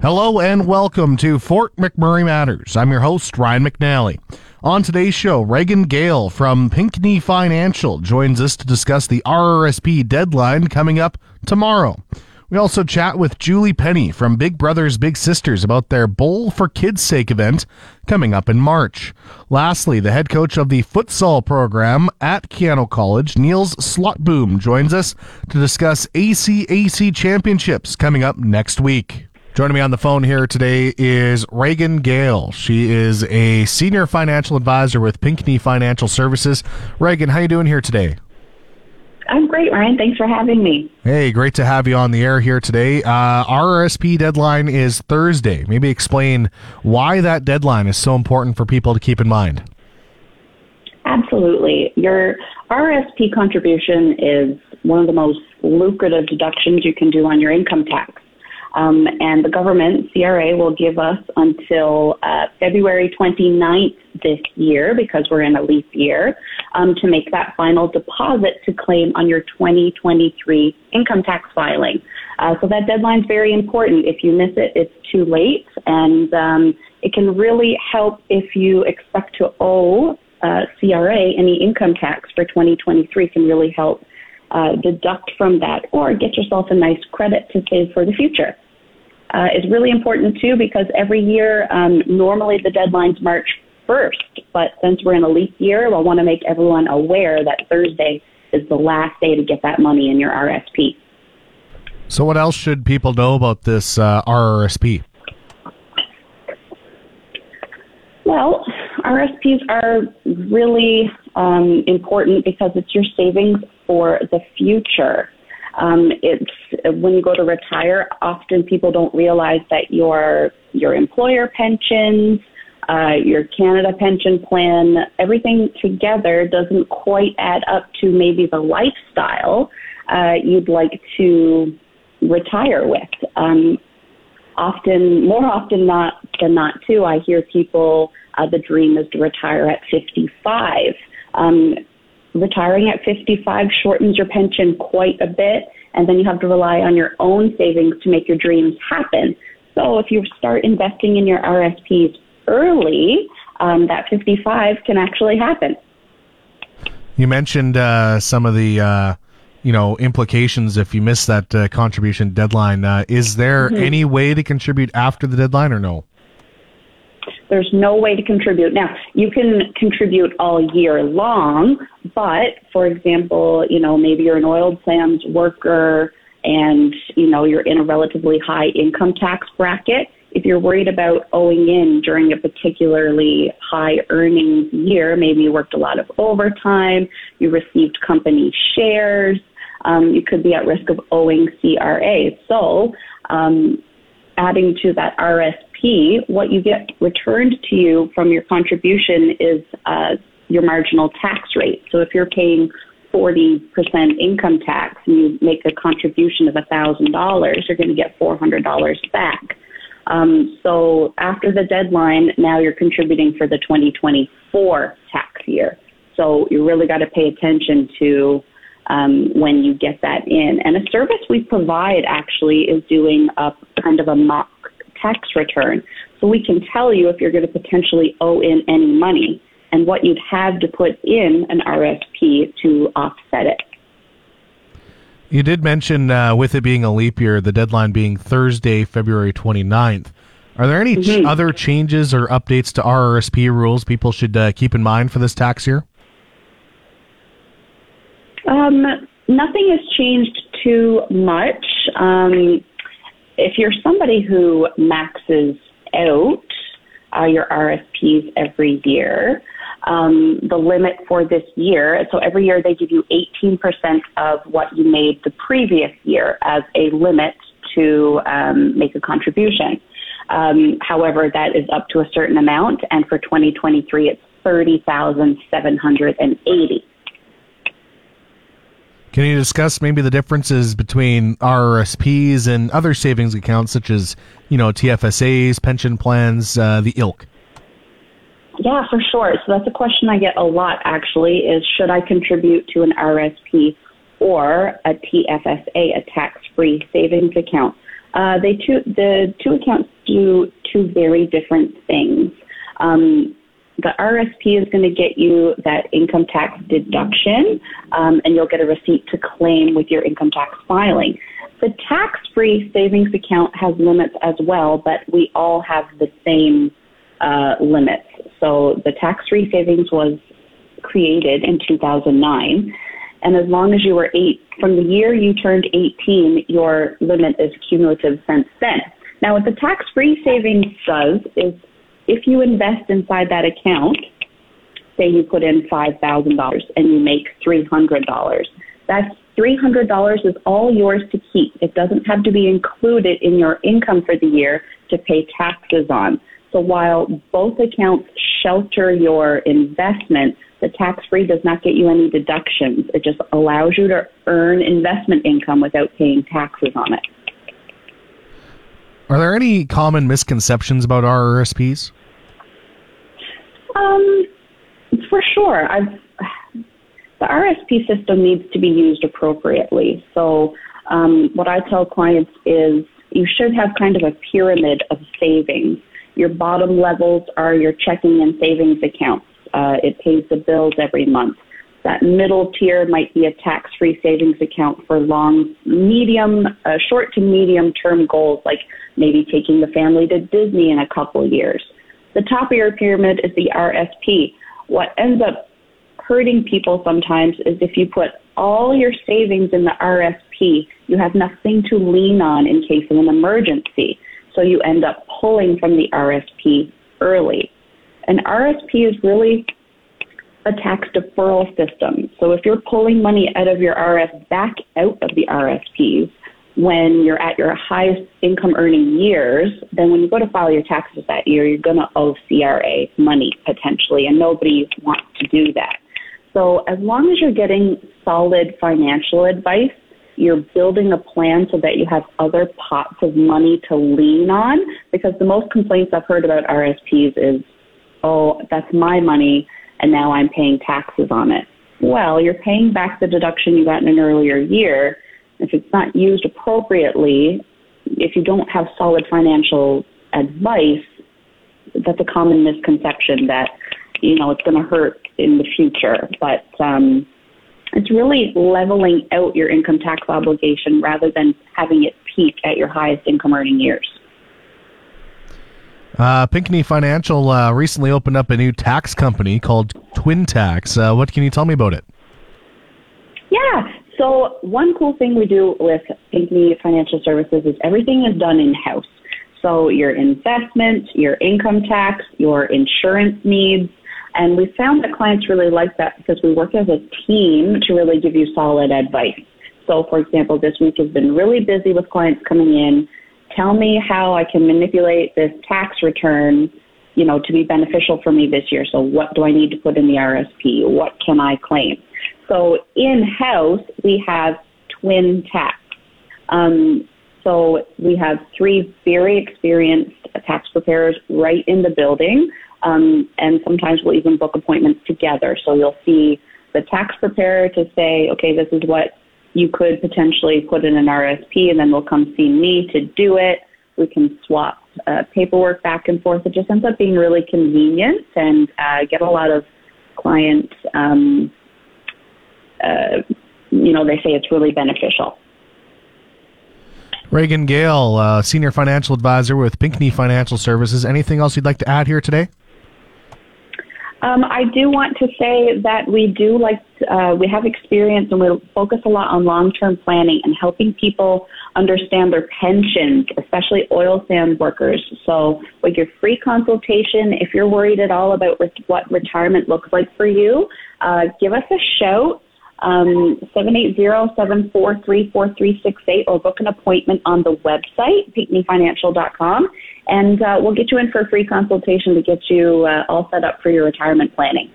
Hello and welcome to Fort McMurray Matters. I'm your host, Ryan McNally. On today's show, Raegan Gale from Pinkney Financial joins us to discuss the RRSP deadline coming up tomorrow. We also chat with Julie Penney from Big Brothers Big Sisters about their Bowl for Kids' Sake event coming up in March. Lastly, the head coach of the futsal program at Keyano College, Niels Slotboom, joins us to discuss ACAC championships coming up next week. Joining me on the phone here today is Raegan Gale. She is a senior financial advisor with Pinkney Financial Services. Reagan, how are you doing here today? I'm great, Ryan. Thanks for having me. Hey, great to have you on the air here today. Uh, RRSP deadline is Thursday. Maybe explain why that deadline is so important for people to keep in mind. Absolutely. Your RRSP contribution is one of the most lucrative deductions you can do on your income tax. Um, and the government, CRA, will give us until uh, February 29th this year, because we're in a leap year, um, to make that final deposit to claim on your 2023 income tax filing. Uh, so that deadline is very important. If you miss it, it's too late, and um, it can really help if you expect to owe uh, CRA any income tax for 2023. Can really help uh, deduct from that, or get yourself a nice credit to save for the future uh, is really important too because every year, um, normally the deadline's March 1st, but since we're in a leap year, I want to make everyone aware that Thursday is the last day to get that money in your RSP. So, what else should people know about this uh, RRSP? Well, RSPs are really um, important because it's your savings for the future. Um, it's when you go to retire, often people don't realize that your your employer pensions, uh, your Canada pension plan, everything together doesn't quite add up to maybe the lifestyle uh, you'd like to retire with. Um, often, more often not than not, too, I hear people uh, the dream is to retire at 55. Um, retiring at 55 shortens your pension quite a bit, and then you have to rely on your own savings to make your dreams happen. So if you start investing in your RSPs early, um, that 55 can actually happen. You mentioned uh, some of the uh, you know implications if you miss that uh, contribution deadline. Uh, is there mm-hmm. any way to contribute after the deadline or no? There's no way to contribute. Now, you can contribute all year long, but for example, you know, maybe you're an oil sands worker and, you know, you're in a relatively high income tax bracket. If you're worried about owing in during a particularly high earnings year, maybe you worked a lot of overtime, you received company shares, um, you could be at risk of owing CRA. So, um, adding to that RSP, what you get returned to you from your contribution is uh, your marginal tax rate. So if you're paying 40% income tax and you make a contribution of $1,000, you're going to get $400 back. Um, so after the deadline, now you're contributing for the 2024 tax year. So you really got to pay attention to um, when you get that in. And a service we provide actually is doing a kind of a mock tax return. So we can tell you if you're going to potentially owe in any money and what you'd have to put in an RSP to offset it. You did mention, uh, with it being a leap year, the deadline being Thursday, February 29th. Are there any mm-hmm. ch- other changes or updates to RRSP rules people should uh, keep in mind for this tax year? Um, nothing has changed too much. Um, if you're somebody who maxes out uh, your RSPs every year, um, the limit for this year, so every year they give you 18% of what you made the previous year as a limit to um, make a contribution. Um, however, that is up to a certain amount, and for 2023, it's 30,780. Can you discuss maybe the differences between RRSPs and other savings accounts, such as you know TFSAs, pension plans, uh, the ilk? Yeah, for sure. So that's a question I get a lot. Actually, is should I contribute to an RSP or a TFSA, a tax-free savings account? Uh, they two the two accounts do two very different things. Um, the RSP is going to get you that income tax deduction, um, and you'll get a receipt to claim with your income tax filing. The tax free savings account has limits as well, but we all have the same uh, limits. So the tax free savings was created in 2009. And as long as you were eight, from the year you turned 18, your limit is cumulative since then. Now, what the tax free savings does is if you invest inside that account, say you put in $5,000 and you make $300, that's $300 is all yours to keep. It doesn't have to be included in your income for the year to pay taxes on. So while both accounts shelter your investment, the tax free does not get you any deductions. It just allows you to earn investment income without paying taxes on it. Are there any common misconceptions about RRSPs? Um, for sure. I've, the RSP system needs to be used appropriately. So, um, what I tell clients is you should have kind of a pyramid of savings. Your bottom levels are your checking and savings accounts. Uh, it pays the bills every month. That middle tier might be a tax-free savings account for long, medium, uh, short to medium term goals, like maybe taking the family to Disney in a couple years. The top of your pyramid is the RSP. What ends up hurting people sometimes is if you put all your savings in the RSP, you have nothing to lean on in case of an emergency. So you end up pulling from the RSP early. An RSP is really a tax deferral system. So if you're pulling money out of your RS back out of the RSPs, when you're at your highest income earning years, then when you go to file your taxes that year, you're going to owe CRA money potentially, and nobody wants to do that. So as long as you're getting solid financial advice, you're building a plan so that you have other pots of money to lean on. Because the most complaints I've heard about RSPs is, oh, that's my money, and now I'm paying taxes on it. Well, you're paying back the deduction you got in an earlier year if it's not used appropriately, if you don't have solid financial advice, that's a common misconception that you know it's going to hurt in the future. But um, it's really leveling out your income tax obligation rather than having it peak at your highest income earning years. Uh, Pinkney Financial uh, recently opened up a new tax company called Twin Tax. Uh, what can you tell me about it? Yeah, so one cool thing we do with Pinkney Financial Services is everything is done in house. So your investment, your income tax, your insurance needs, and we found that clients really like that because we work as a team to really give you solid advice. So, for example, this week has been really busy with clients coming in. Tell me how I can manipulate this tax return, you know, to be beneficial for me this year. So, what do I need to put in the RSP? What can I claim? So in house, we have twin tax. Um, so we have three very experienced tax preparers right in the building, um, and sometimes we'll even book appointments together. So you'll see the tax preparer to say, okay, this is what you could potentially put in an RSP, and then they'll come see me to do it. We can swap uh, paperwork back and forth. It just ends up being really convenient and uh, get a lot of clients. Um, uh, you know, they say it's really beneficial. Raegan Gale, uh, Senior Financial Advisor with Pinkney Financial Services. Anything else you'd like to add here today? Um, I do want to say that we do like uh, we have experience and we focus a lot on long-term planning and helping people understand their pensions, especially oil sand workers. So, with your free consultation, if you're worried at all about what retirement looks like for you, uh, give us a shout um, 780-743-4368 or book an appointment on the website, pinkneyfinancial.com, and uh, we'll get you in for a free consultation to get you uh, all set up for your retirement planning.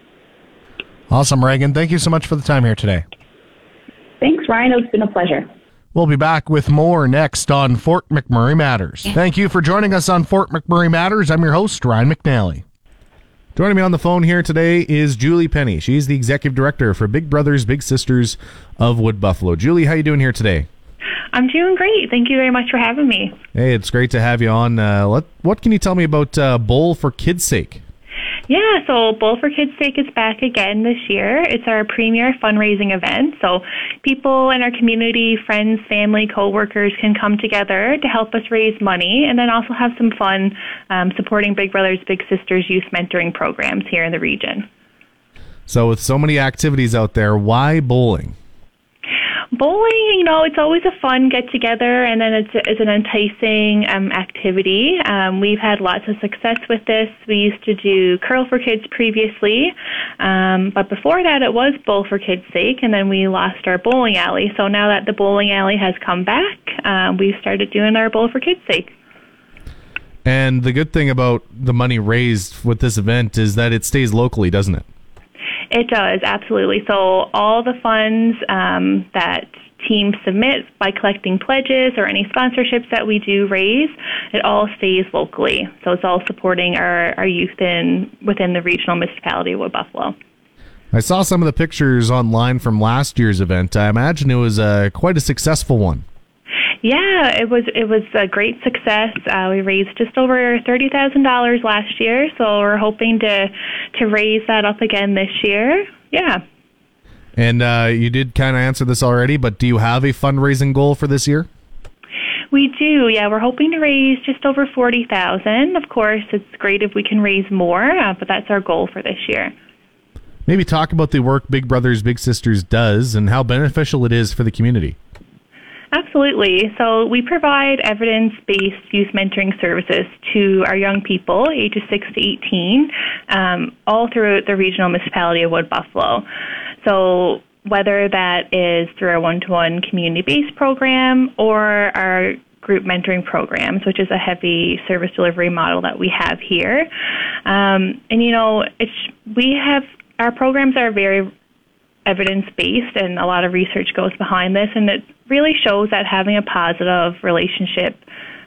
Awesome, Raegan. Thank you so much for the time here today. Thanks, Ryan. It's been a pleasure. We'll be back with more next on Fort McMurray Matters. Thank you for joining us on Fort McMurray Matters. I'm your host, Ryan McNally. Joining me on the phone here today is Julie Penney. She's the executive director for Big Brothers Big Sisters of Wood Buffalo. Julie, how you doing here today? I'm doing great. Thank you very much for having me. Hey, it's great to have you on. Uh, what, what can you tell me about uh, Bowl for Kids' Sake? Yeah, so Bowl for Kids' Sake is back again this year. It's our premier fundraising event. So people in our community, friends, family, coworkers can come together to help us raise money and then also have some fun um, supporting Big Brothers Big Sisters youth mentoring programs here in the region. So with so many activities out there, why bowling? Bowling, you know, it's always a fun get together, and then it's, it's an enticing um, activity. Um, we've had lots of success with this. We used to do curl for kids previously, um, but before that, it was bowl for kids' sake, and then we lost our bowling alley. So now that the bowling alley has come back, um, we've started doing our bowl for kids' sake. And the good thing about the money raised with this event is that it stays locally, doesn't it? It does, absolutely. So all the funds um, that teams submit by collecting pledges or any sponsorships that we do raise, it all stays locally. So it's all supporting our, our youth in within the regional municipality of Buffalo. I saw some of the pictures online from last year's event. I imagine it was uh, quite a successful one. Yeah, it was it was a great success. Uh, we raised just over thirty thousand dollars last year, so we're hoping to to raise that up again this year. Yeah. And uh, you did kind of answer this already, but do you have a fundraising goal for this year? We do, yeah. We're hoping to raise just over forty thousand. Of course, it's great if we can raise more, uh, but that's our goal for this year. Maybe talk about the work Big Brothers Big Sisters does and how beneficial it is for the community. Absolutely. So we provide evidence based youth mentoring services to our young people, ages 6 to 18, um, all throughout the regional municipality of Wood Buffalo. So whether that is through our one to one community based program or our group mentoring programs, which is a heavy service delivery model that we have here. Um, and you know, it's we have our programs are very evidence based and a lot of research goes behind this and it really shows that having a positive relationship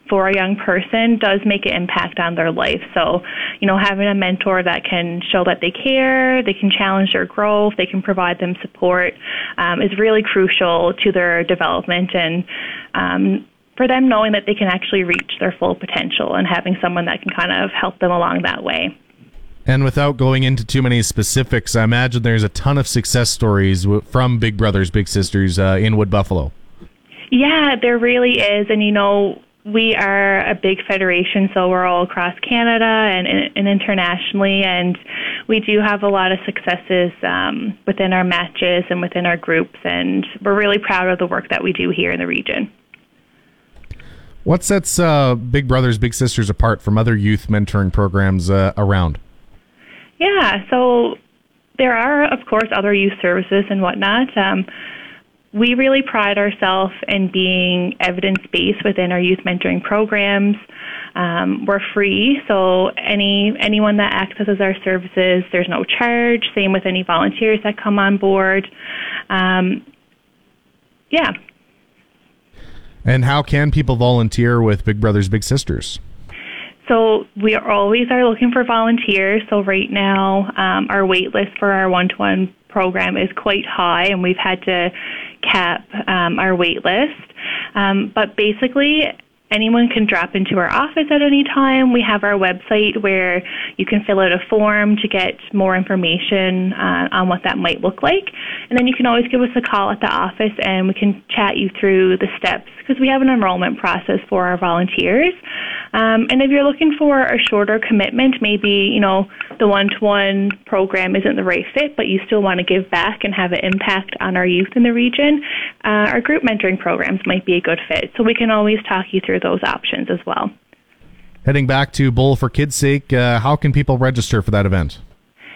for a young person does make an impact on their life. So, you know, having a mentor that can show that they care, they can challenge their growth, they can provide them support um, is really crucial to their development and um, for them knowing that they can actually reach their full potential and having someone that can kind of help them along that way. And without going into too many specifics, I imagine there's a ton of success stories from Big Brothers Big Sisters uh, in Wood Buffalo. Yeah, there really is. And, you know, we are a big federation, so we're all across Canada and, and internationally, and we do have a lot of successes um, within our matches and within our groups, and we're really proud of the work that we do here in the region. What sets uh, Big Brothers Big Sisters apart from other youth mentoring programs uh, around? Yeah, so there are, of course, other youth services and whatnot. Um, we really pride ourselves in being evidence based within our youth mentoring programs. Um, we're free, so any anyone that accesses our services, there's no charge. Same with any volunteers that come on board. Um, yeah. And how can people volunteer with Big Brothers Big Sisters? So we always are looking for volunteers. So right now, um, our wait list for our one-to-one program is quite high, and we've had to cap um, our wait list. Um, but basically, anyone can drop into our office at any time. We have our website where you can fill out a form to get more information uh, on what that might look like. And then you can always give us a call at the office and we can chat you through the steps because we have an enrollment process for our volunteers. Um, and if you're looking for a shorter commitment, maybe, you know, the one-to-one program isn't the right fit, but you still want to give back and have an impact on our youth in the region, uh, our group mentoring programs might be a good fit. So we can always talk you through those options as well. Heading back to Bowl for Kids' Sake, uh, how can people register for that event?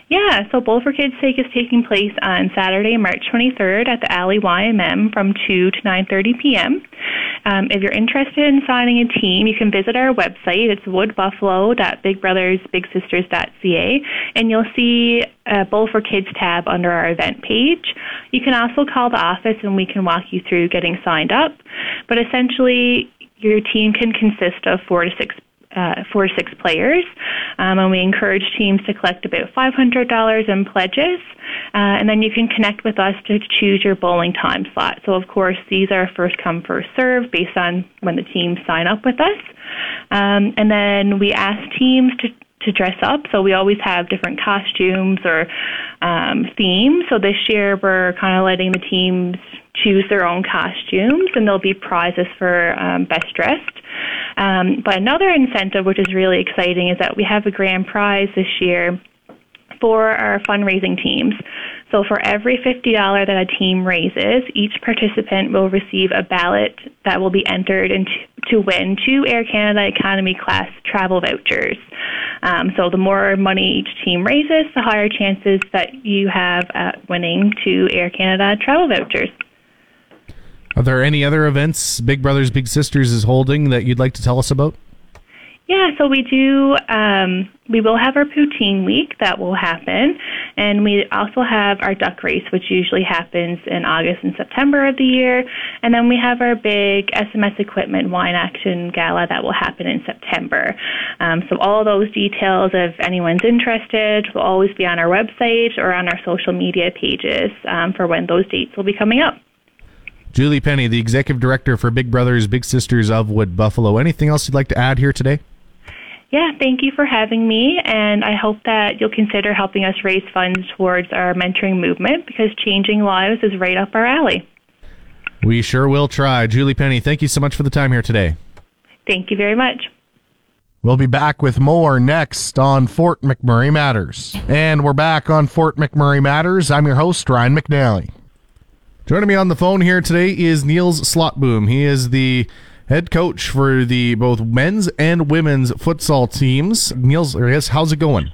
Yeah, so Bowl for Kids Sake is taking place on Saturday, March 23rd at the Alley YMM from 2 to 9:30 p.m. Um, if you're interested in signing a team, you can visit our website. It's woodbuffalo.bigbrothersbigsisters.ca, and you'll see a Bowl for Kids tab under our event page. You can also call the office, and we can walk you through getting signed up. But essentially, your team can consist of four to six uh, four to six players, um, and we encourage teams to collect about $500 in pledges, uh, and then you can connect with us to choose your bowling time slot. So, of course, these are first come, first serve based on when the teams sign up with us, um, and then we ask teams to to dress up. So we always have different costumes or um, themes. So this year we're kind of letting the teams choose their own costumes, and there'll be prizes for um, best dressed. Um, but another incentive, which is really exciting, is that we have a grand prize this year for our fundraising teams. So for every $50 that a team raises, each participant will receive a ballot that will be entered into to win two Air Canada economy class travel vouchers. Um, so the more money each team raises, the higher chances that you have at winning two Air Canada travel vouchers. Are there any other events Big Brothers Big Sisters is holding that you'd like to tell us about? Yeah, so we do. Um, we will have our poutine week that will happen, and we also have our duck race, which usually happens in August and September of the year, and then we have our big SMS equipment wine action gala that will happen in September. Um, so all those details, if anyone's interested, will always be on our website or on our social media pages um, for when those dates will be coming up. Julie Penney, the executive director for Big Brothers Big Sisters of Wood Buffalo. Anything else you'd like to add here today? Yeah, thank you for having me, and I hope that you'll consider helping us raise funds towards our mentoring movement because changing lives is right up our alley. We sure will try. Julie Penney, thank you so much for the time here today. Thank you very much. We'll be back with more next on Fort McMurray Matters. And we're back on Fort McMurray Matters. I'm your host, Ryan McNally. Joining me on the phone here today is Niels Slotboom. He is the head coach for the both men's and women's futsal teams. Niels, guess, how's it going?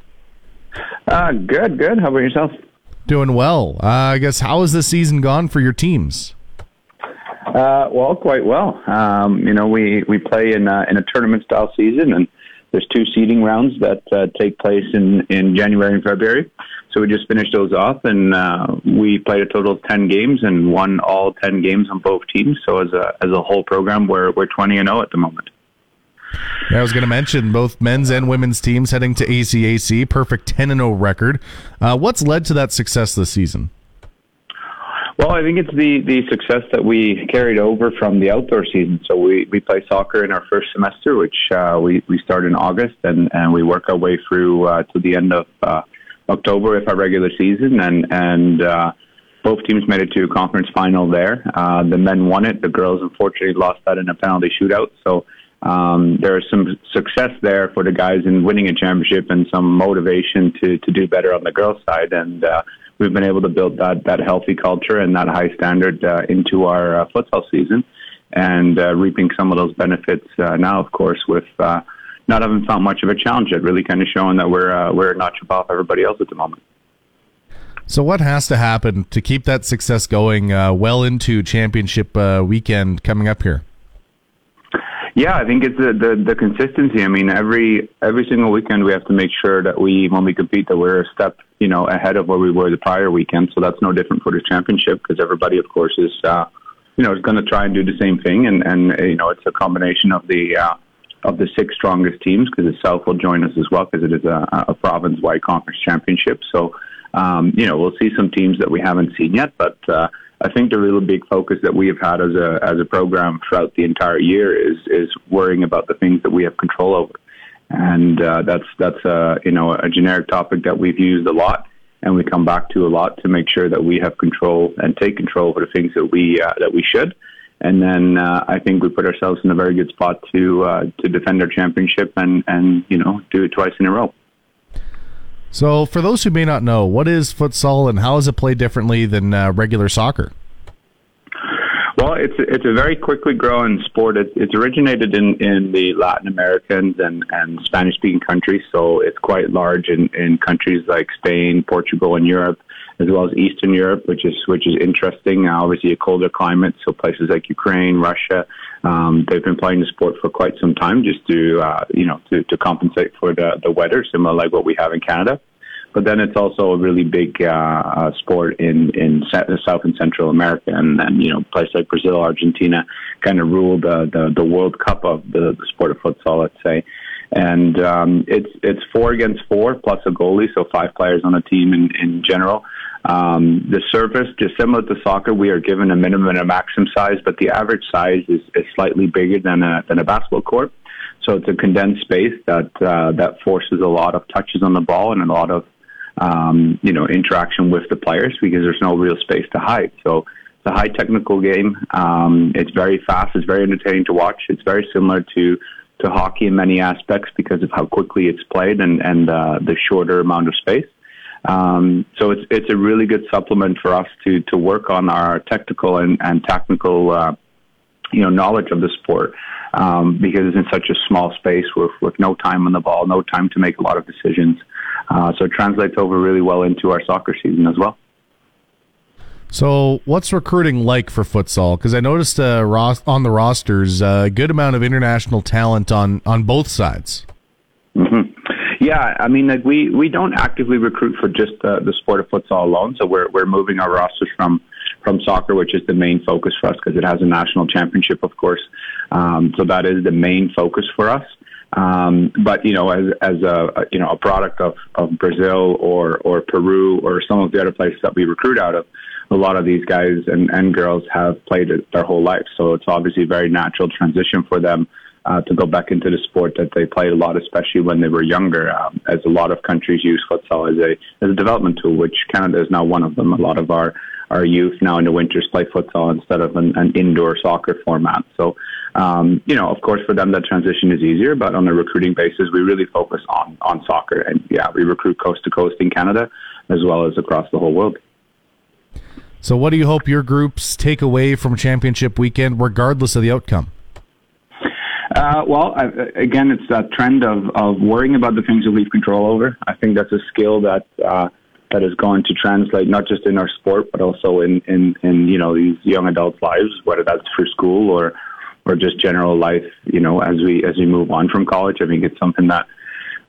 Uh, good, good. How about yourself? Doing well. Uh, I guess how has the season gone for your teams? Uh, well, quite well. Um, you know, we we play in uh, in a tournament style season, and there's two seeding rounds that uh, take place in in January and February. So we just finished those off, and uh, we played a total of ten games and won all ten games on both teams. So as a as a whole program, we're we're twenty and zero oh at the moment. I was going to mention both men's and women's teams heading to ACAC, perfect ten and zero oh record. Uh, what's led to that success this season? Well, I think it's the, the success that we carried over from the outdoor season. So we, we play soccer in our first semester, which uh, we, we start in August, and, and we work our way through uh, to the end of uh, October with our regular season, and and uh, both teams made it to conference final there. Uh, the men won it. The girls unfortunately lost that in a penalty shootout. So um, there is some success there for the guys in winning a championship and some motivation to to do better on the girls' side. And uh, we've been able to build that that healthy culture and that high standard uh, into our uh, futsal season, and uh, reaping some of those benefits uh, now, of course, with. Uh, not having found much of a challenge yet. Really, kind of showing that we're uh, we're a notch above everybody else at the moment. So, what has to happen to keep that success going uh, well into championship uh, weekend coming up here? Yeah, I think it's the, the, the consistency. I mean, every every single weekend we have to make sure that we, when we compete, that we're a step, you know, ahead of where we were the prior weekend. So that's no different for the championship because everybody, of course, is, uh, you know, is going to try and do the same thing, and and you know, it's a combination of the uh, of the six strongest teams because the South will join us as well because it is a, a province-wide conference championship. So, um, you know, we'll see some teams that we haven't seen yet, but uh, I think the really big focus that we have had as a as a program throughout the entire year is is worrying about the things that we have control over, and uh, that's that's a you know a generic topic that we've used a lot. And we come back to a lot to make sure that we have control and take control over the things that we uh, that we should, and then uh, I think we put ourselves in a very good spot to uh, to defend our championship and and you know do it twice in a row. So, for those who may not know, what is futsal and how is it played differently than uh, regular soccer? Well, it's it's a very quickly growing sport. It's, it's originated in, in the Latin Americans and, and Spanish speaking countries, so it's quite large in, in countries like Spain, Portugal, and Europe, as well as Eastern Europe, which is which is interesting. Uh, obviously, a colder climate, so places like Ukraine, Russia, um, they've been playing the sport for quite some time, just to uh, you know to, to compensate for the the weather, similar like what we have in Canada. But then it's also a really big uh, uh sport in in South and Central America, and, then you know places like Brazil, Argentina, kind of rule the, the the World Cup of the, the sport of futsal, let's say. And um, it's it's four against four plus a goalie, so five players on a team in in general. Um, the surface, just similar to soccer, we are given a minimum and a maximum size, but the average size is, is slightly bigger than a than a basketball court. So it's a condensed space that uh, that forces a lot of touches on the ball and a lot of um, you know, interaction with the players because there's no real space to hide. So it's a high technical game. Um, it's very fast. It's very entertaining to watch. It's very similar to to hockey in many aspects because of how quickly it's played and and uh, the shorter amount of space. Um, so it's it's a really good supplement for us to to work on our technical and and technical uh, you know knowledge of the sport um, because it's in such a small space with with no time on the ball, no time to make a lot of decisions. Uh, so it translates over really well into our soccer season as well. So, what's recruiting like for futsal? Because I noticed uh, on the rosters uh, a good amount of international talent on on both sides. Mm-hmm. Yeah, I mean, like we we don't actively recruit for just the, the sport of futsal alone. So we're we're moving our rosters from from soccer, which is the main focus for us because it has a national championship, of course. Um, so that is the main focus for us. Um, but you know, as as a you know a product of, of Brazil or or Peru or some of the other places that we recruit out of, a lot of these guys and, and girls have played it their whole life. So it's obviously a very natural transition for them uh, to go back into the sport that they played a lot, especially when they were younger. Um, as a lot of countries use futsal as a as a development tool, which Canada is now one of them. A lot of our our youth now in the winters play futsal instead of an, an indoor soccer format. So um, you know, of course, for them that transition is easier, but on a recruiting basis, we really focus on on soccer, and yeah, we recruit coast to coast in Canada as well as across the whole world. So, what do you hope your groups take away from championship weekend, regardless of the outcome? Uh, well, I, again, it's that trend of, of worrying about the things that we've control over. I think that's a skill that uh, that is going to translate not just in our sport, but also in, in, in you know these young adults' lives, whether that's for school or or just general life, you know, as we as we move on from college. I think it's something that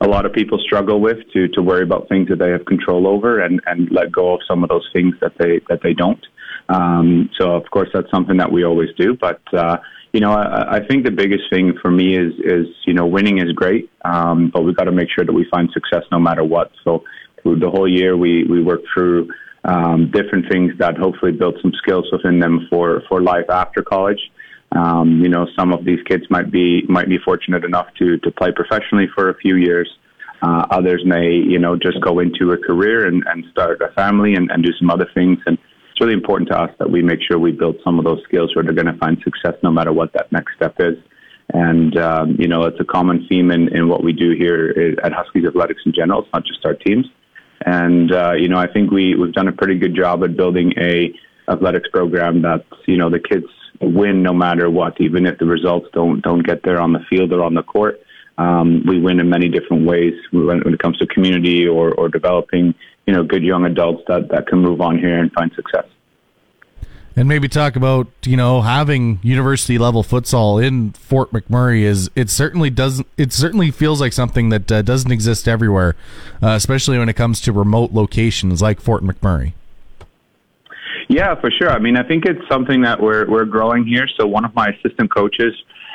a lot of people struggle with to to worry about things that they have control over and and let go of some of those things that they that they don't. Um, so of course that's something that we always do, but uh, you know I, I think the biggest thing for me is is you know winning is great, um, but we've got to make sure that we find success no matter what. So through the whole year we we work through um, different things that hopefully build some skills within them for for life after college. Um, you know, some of these kids might be might be fortunate enough to to play professionally for a few years. Uh, others may, you know, just go into a career and, and start a family and, and do some other things. And it's really important to us that we make sure we build some of those skills where they're going to find success no matter what that next step is. And, um, you know, it's a common theme in, in what we do here at Huskies Athletics in general. It's not just our teams. And, uh, you know, I think we, we've done a pretty good job at building a athletics program that, you know, the kids win no matter what, even if the results don't don't get there on the field or on the court. Um, we win in many different ways when, when it comes to community or, or developing, you know, good young adults that, that can move on here and find success. And maybe talk about you know having university level futsal in Fort McMurray is it certainly doesn't it certainly feels like something that uh, doesn't exist everywhere, uh, especially when it comes to remote locations like Fort McMurray. Yeah, for sure. I mean, I think it's something that we're we're growing here. So one of my assistant coaches,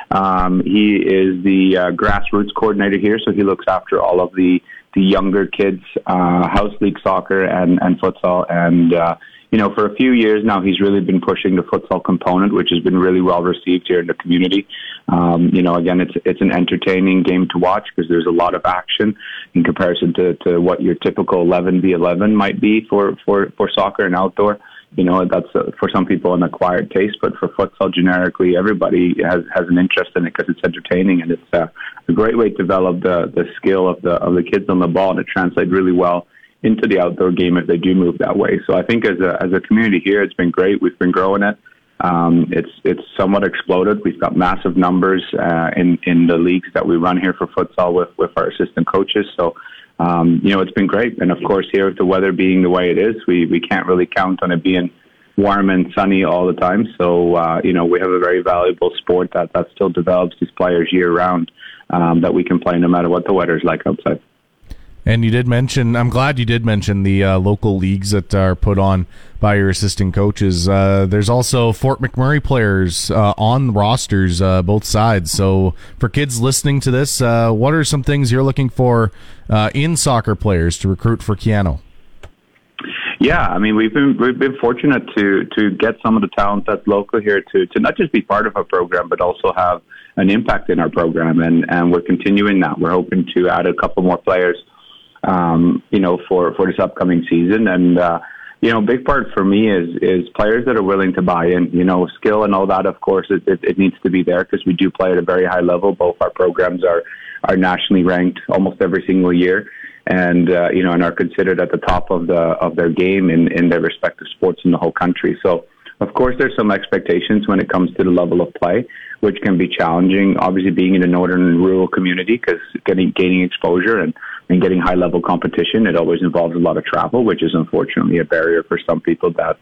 um, he is the uh, grassroots coordinator here. So he looks after all of the the younger kids, uh, house league soccer and and futsal. And uh, you know, for a few years now, he's really been pushing the futsal component, which has been really well received here in the community. Um, you know, again, it's it's an entertaining game to watch because there's a lot of action in comparison to, to what your typical 11 v 11 might be for for for soccer and outdoor you know that's uh, for some people an acquired taste, but for futsal generically, everybody has has an interest in it because it's entertaining and it's uh, a great way to develop the the skill of the of the kids on the ball, and it translates really well into the outdoor game if they do move that way. So I think as a as a community here, it's been great. We've been growing it. Um, it's it's somewhat exploded. We've got massive numbers uh, in in the leagues that we run here for futsal with with our assistant coaches. So. Um, you know, it's been great. And of course, here with the weather being the way it is, we, we can't really count on it being warm and sunny all the time. So, uh, you know, we have a very valuable sport that, that still develops these players year round um, that we can play no matter what the weather's like outside. And you did mention, I'm glad you did mention the uh, local leagues that are put on by your assistant coaches. Uh, there's also Fort McMurray players uh, on rosters, uh, both sides. So for kids listening to this, uh, what are some things you're looking for uh, in soccer players to recruit for Keyano? Yeah, I mean we've been we've been fortunate to to get some of the talent that's local here to to not just be part of our program but also have an impact in our program and and we're continuing that. We're hoping to add a couple more players um, you know, for, for this upcoming season. And, uh, you know, big part for me is, is players that are willing to buy in, you know, skill and all that, of course, it, it, it needs to be there because we do play at a very high level. Both our programs are, are nationally ranked almost every single year and, uh, you know, and are considered at the top of the, of their game in, in their respective sports in the whole country. So, of course, there's some expectations when it comes to the level of play, which can be challenging. Obviously, being in a northern rural community, because getting gaining exposure and and getting high level competition, it always involves a lot of travel, which is unfortunately a barrier for some people that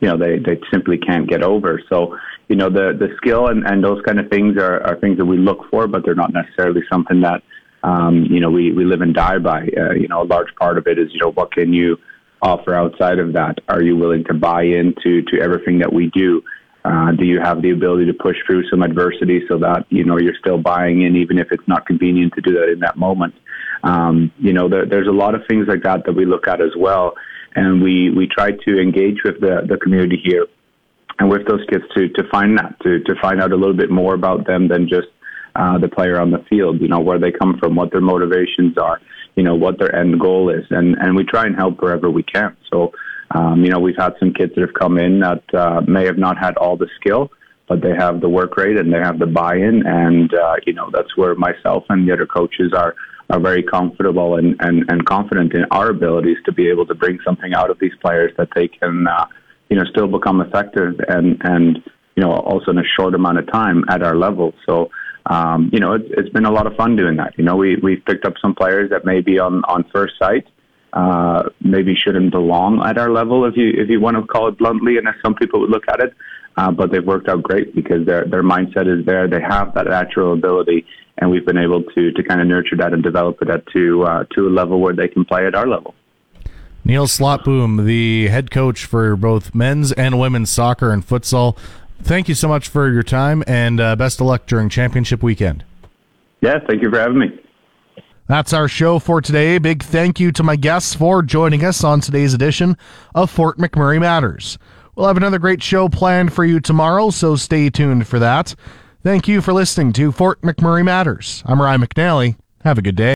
you know they they simply can't get over. So you know the the skill and and those kind of things are are things that we look for, but they're not necessarily something that um, you know we we live and die by. Uh, you know, a large part of it is you know what can you offer outside of that? Are you willing to buy into to everything that we do? Uh, do you have the ability to push through some adversity so that you know you're still buying in, even if it's not convenient to do that in that moment? Um, you know, there, there's a lot of things like that that we look at as well, and we we try to engage with the the community here and with those kids to to find that to to find out a little bit more about them than just uh, the player on the field. You know, where they come from, what their motivations are, you know, what their end goal is, and and we try and help wherever we can. So. Um, you know, we've had some kids that have come in that uh, may have not had all the skill, but they have the work rate and they have the buy-in, and uh, you know that's where myself and the other coaches are are very comfortable and, and, and confident in our abilities to be able to bring something out of these players that they can, uh, you know, still become effective and, and, you know, also in a short amount of time at our level. So, um, you know, it's, it's been a lot of fun doing that. You know, we, we've picked up some players that maybe on, on first sight, uh, maybe shouldn't belong at our level, if you, if you want to call it bluntly, and as some people would look at it. Uh, but they've worked out great because their, their mindset is there. They have that natural ability and we've been able to to kind of nurture that and develop it at to uh, to a level where they can play at our level. Neil Slotboom, the head coach for both men's and women's soccer and futsal. Thank you so much for your time and uh, best of luck during championship weekend. Yeah, thank you for having me. That's our show for today. Big thank you to my guests for joining us on today's edition of Fort McMurray Matters. We'll have another great show planned for you tomorrow, so stay tuned for that. Thank you for listening to Fort McMurray Matters. I'm Ryan McNally. Have a good day.